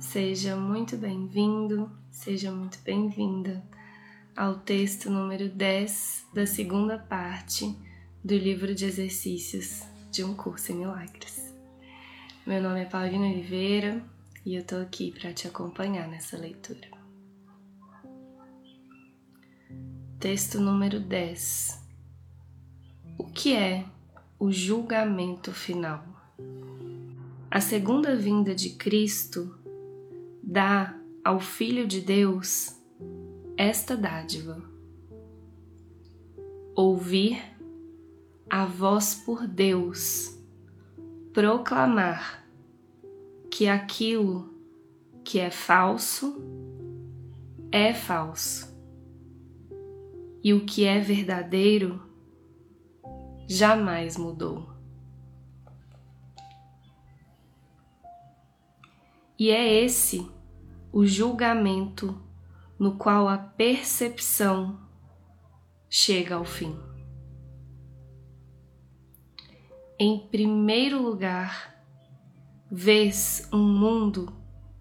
Seja muito bem-vindo, seja muito bem-vinda ao texto número 10 da segunda parte do livro de exercícios de um curso em milagres. Meu nome é Paulina Oliveira e eu tô aqui para te acompanhar nessa leitura. Texto número 10. O que é o julgamento final? A segunda vinda de Cristo dá ao Filho de Deus esta dádiva: ouvir a voz por Deus, proclamar que aquilo que é falso é falso e o que é verdadeiro jamais mudou. E é esse o julgamento no qual a percepção chega ao fim. Em primeiro lugar, vês um mundo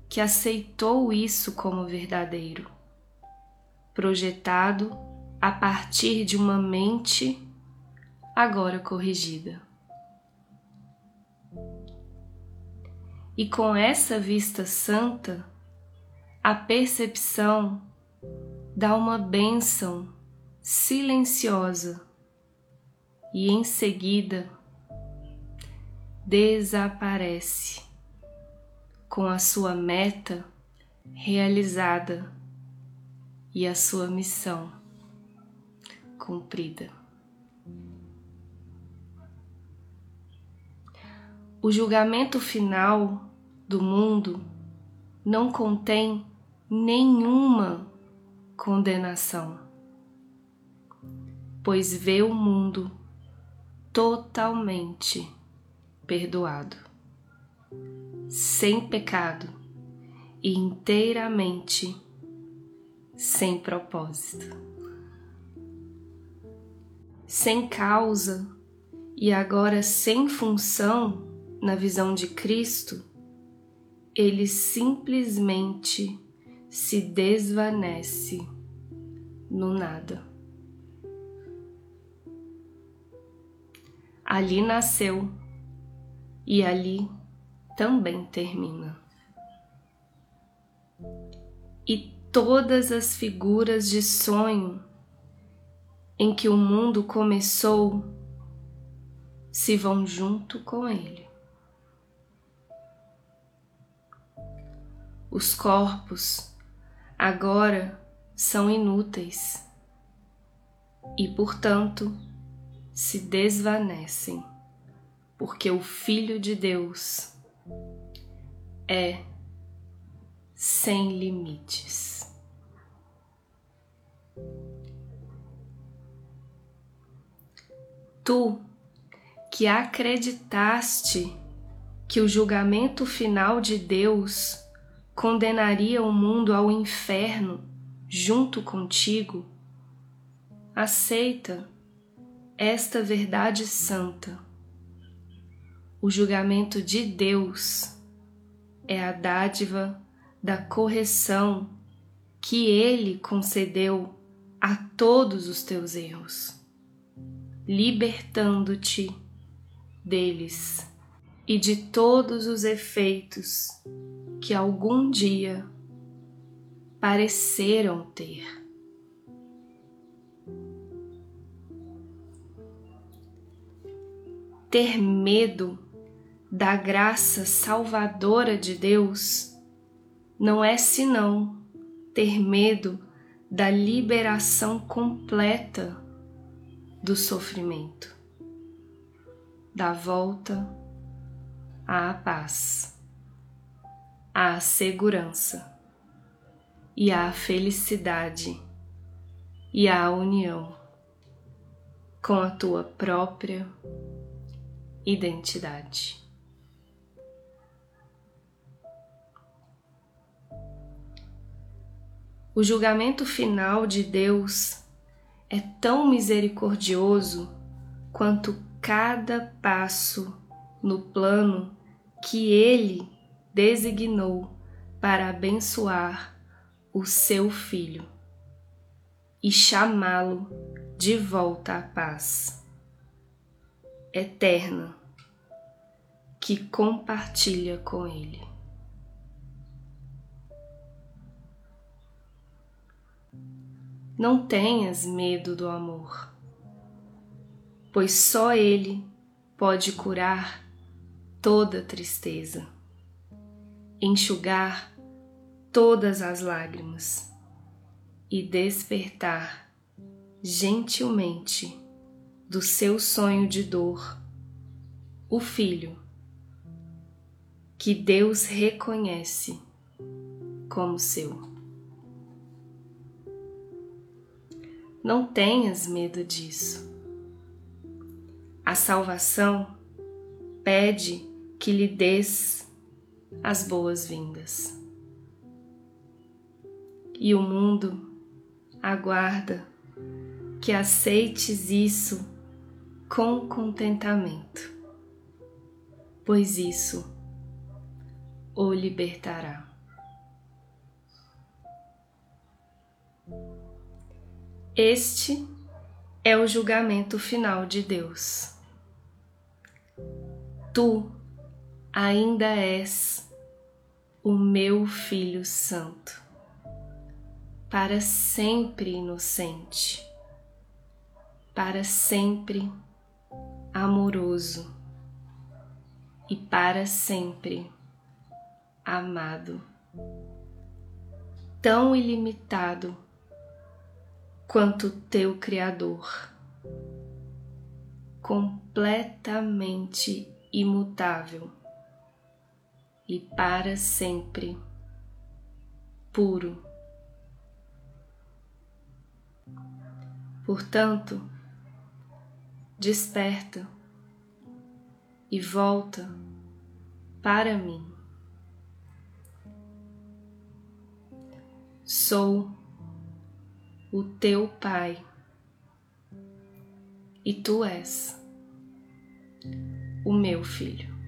que aceitou isso como verdadeiro, projetado a partir de uma mente agora corrigida. E com essa vista santa, a percepção dá uma bênção silenciosa e em seguida desaparece com a sua meta realizada e a sua missão cumprida. O julgamento final do mundo não contém nenhuma condenação, pois vê o mundo totalmente perdoado, sem pecado e inteiramente sem propósito, sem causa e agora sem função na visão de Cristo ele simplesmente se desvanece no nada. Ali nasceu e ali também termina. E todas as figuras de sonho em que o mundo começou se vão junto com ele. Os corpos agora são inúteis e, portanto, se desvanecem, porque o Filho de Deus é sem limites. Tu que acreditaste que o julgamento final de Deus condenaria o mundo ao inferno junto contigo, aceita esta verdade santa. O julgamento de Deus é a dádiva da correção que Ele concedeu a todos os teus erros, libertando-te deles e de todos os efeitos que algum dia pareceram ter. Ter medo da graça salvadora de Deus não é senão ter medo da liberação completa do sofrimento, da volta à paz à segurança e à felicidade e à união com a tua própria identidade. O julgamento final de Deus é tão misericordioso quanto cada passo no plano que Ele designou para abençoar o seu filho e chamá-lo de volta à paz eterna que compartilha com ele. Não tenhas medo do amor, pois só ele pode curar toda tristeza, enxugar todas as lágrimas e despertar gentilmente do seu sonho de dor o filho que Deus reconhece como seu. Não tenhas medo disso. A salvação pede que lhe des as boas-vindas. E o mundo aguarda que aceites isso com contentamento, pois isso o libertará. Este é o julgamento final de Deus. Tu ainda és o meu Filho Santo, para sempre inocente, para sempre amoroso e para sempre amado, tão ilimitado quanto teu Criador, completamente imutável e para sempre puro. Portanto, desperta e volta para mim. Sou o teu Pai e tu és o meu filho.